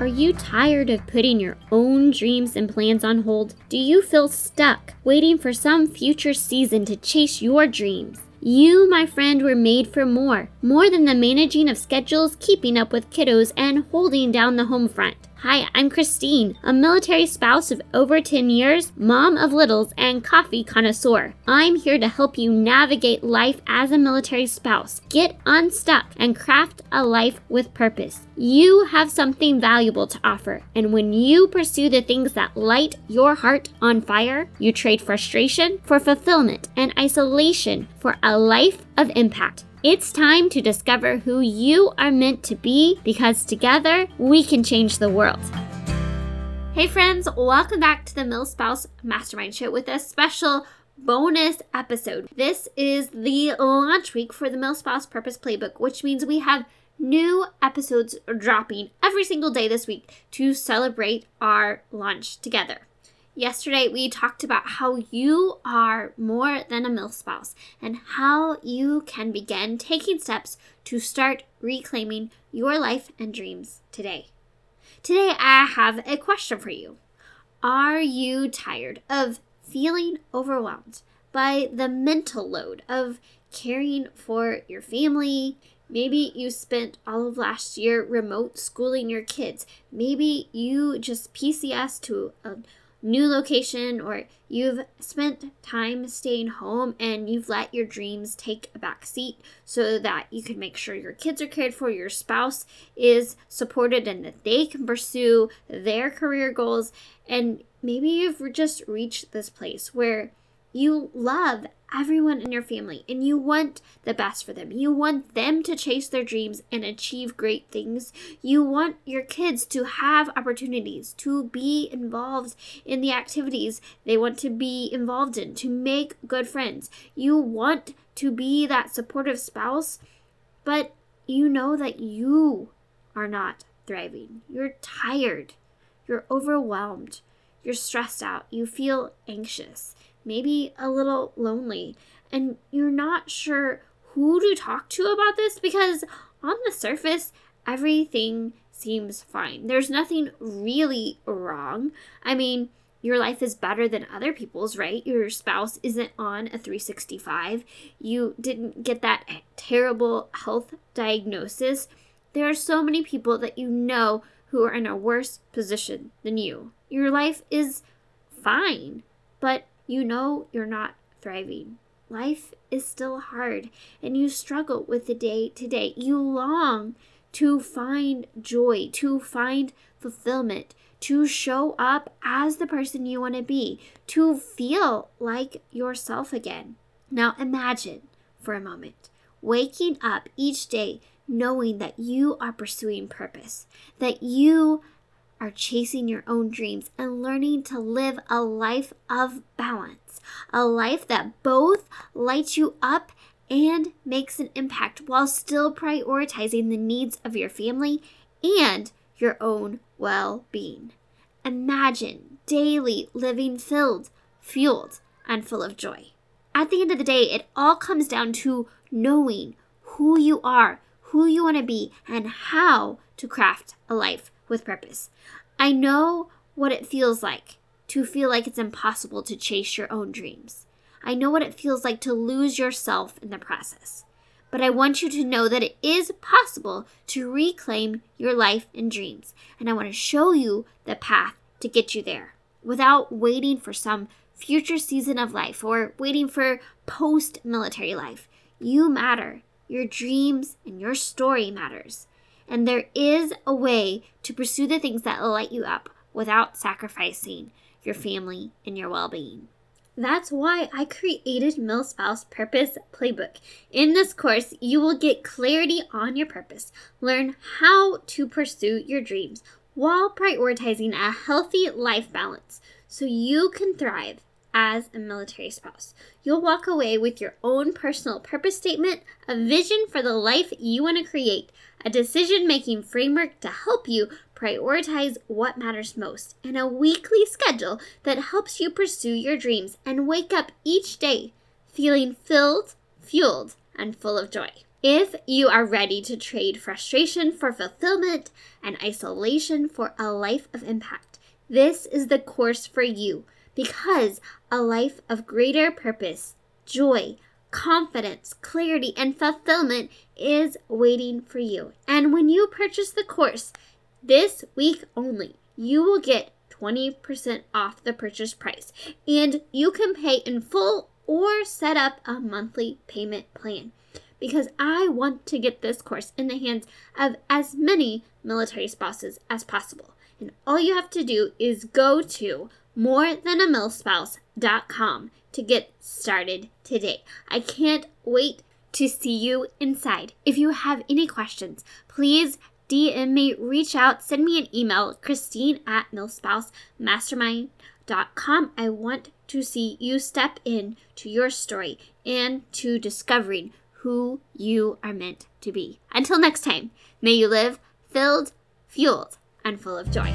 Are you tired of putting your own dreams and plans on hold? Do you feel stuck, waiting for some future season to chase your dreams? You, my friend, were made for more. More than the managing of schedules, keeping up with kiddos, and holding down the home front. Hi, I'm Christine, a military spouse of over 10 years, mom of littles, and coffee connoisseur. I'm here to help you navigate life as a military spouse, get unstuck, and craft a life with purpose. You have something valuable to offer, and when you pursue the things that light your heart on fire, you trade frustration for fulfillment and isolation for a life of impact. It's time to discover who you are meant to be because together we can change the world. Hey, friends, welcome back to the MilSpouse Mastermind Show with a special bonus episode. This is the launch week for the MilSpouse Purpose Playbook, which means we have new episodes dropping every single day this week to celebrate our launch together. Yesterday, we talked about how you are more than a MilSpouse and how you can begin taking steps to start reclaiming your life and dreams today. Today, I have a question for you. Are you tired of feeling overwhelmed by the mental load of caring for your family? Maybe you spent all of last year remote schooling your kids. Maybe you just PCS to a new location or you've spent time staying home and you've let your dreams take a back seat so that you can make sure your kids are cared for, your spouse is supported, and that they can pursue their career goals. And maybe you've just reached this place where you love everyone in your family and you want the best for them. You want them to chase their dreams and achieve great things. You want your kids to have opportunities to be involved in the activities they want to be involved in, to make good friends. You want to be that supportive spouse, but you know that you are not thriving. You're tired. You're overwhelmed. You're stressed out. You feel anxious maybe a little lonely, and you're not sure who to talk to about this because on the surface, everything seems fine. There's nothing really wrong. I mean, your life is better than other people's, right? Your spouse isn't on a 365. You didn't get that terrible health diagnosis. There are so many people that you know who are in a worse position than you. Your life is fine, but you know you're not thriving. Life is still hard and you struggle with the day to day. You long to find joy, to find fulfillment, to show up as the person you want to be, to feel like yourself again. Now imagine for a moment waking up each day knowing that you are pursuing purpose, that you are chasing your own dreams and learning to live a life of balance, a life that both lights you up and makes an impact while still prioritizing the needs of your family and your own well being. Imagine daily living filled, fueled, and full of joy. At the end of the day, it all comes down to knowing who you are, who you want to be, and how to craft a life with purpose. I know what it feels like to feel like it's impossible to chase your own dreams. I know what it feels like to lose yourself in the process. But I want you to know that it is possible to reclaim your life and dreams. And I want to show you the path to get you there without waiting for some future season of life or waiting for post military life. You matter. Your dreams and your story matters. And there is a way to pursue the things that light you up without sacrificing your family and your well being. That's why I created MilSpouse Purpose Playbook. In this course, you will get clarity on your purpose, learn how to pursue your dreams while prioritizing a healthy life balance so you can thrive as a military spouse. You'll walk away with your own personal purpose statement, a vision for the life you want to create, a decision making framework to help you prioritize what matters most, and a weekly schedule that helps you pursue your dreams and wake up each day feeling filled, fueled, and full of joy. If you are ready to trade frustration for fulfillment and isolation for a life of impact, this is the course for you because a life of greater purpose, joy, confidence, clarity, and fulfillment is waiting for you. And when you purchase the course this week only, you will get 20% off the purchase price and you can pay in full or set up a monthly payment plan because I want to get this course in the hands of as many military spouses as possible. And all you have to do is go to morethanamilspouse.com to get started today. I can't wait to see you inside. If you have any questions, please DM me, reach out, send me an email, Christine at milspousemastermind.com. I want to see you step in to your story and to discovering who you are meant to be. Until next time, may you live filled, fueled, and full of joy.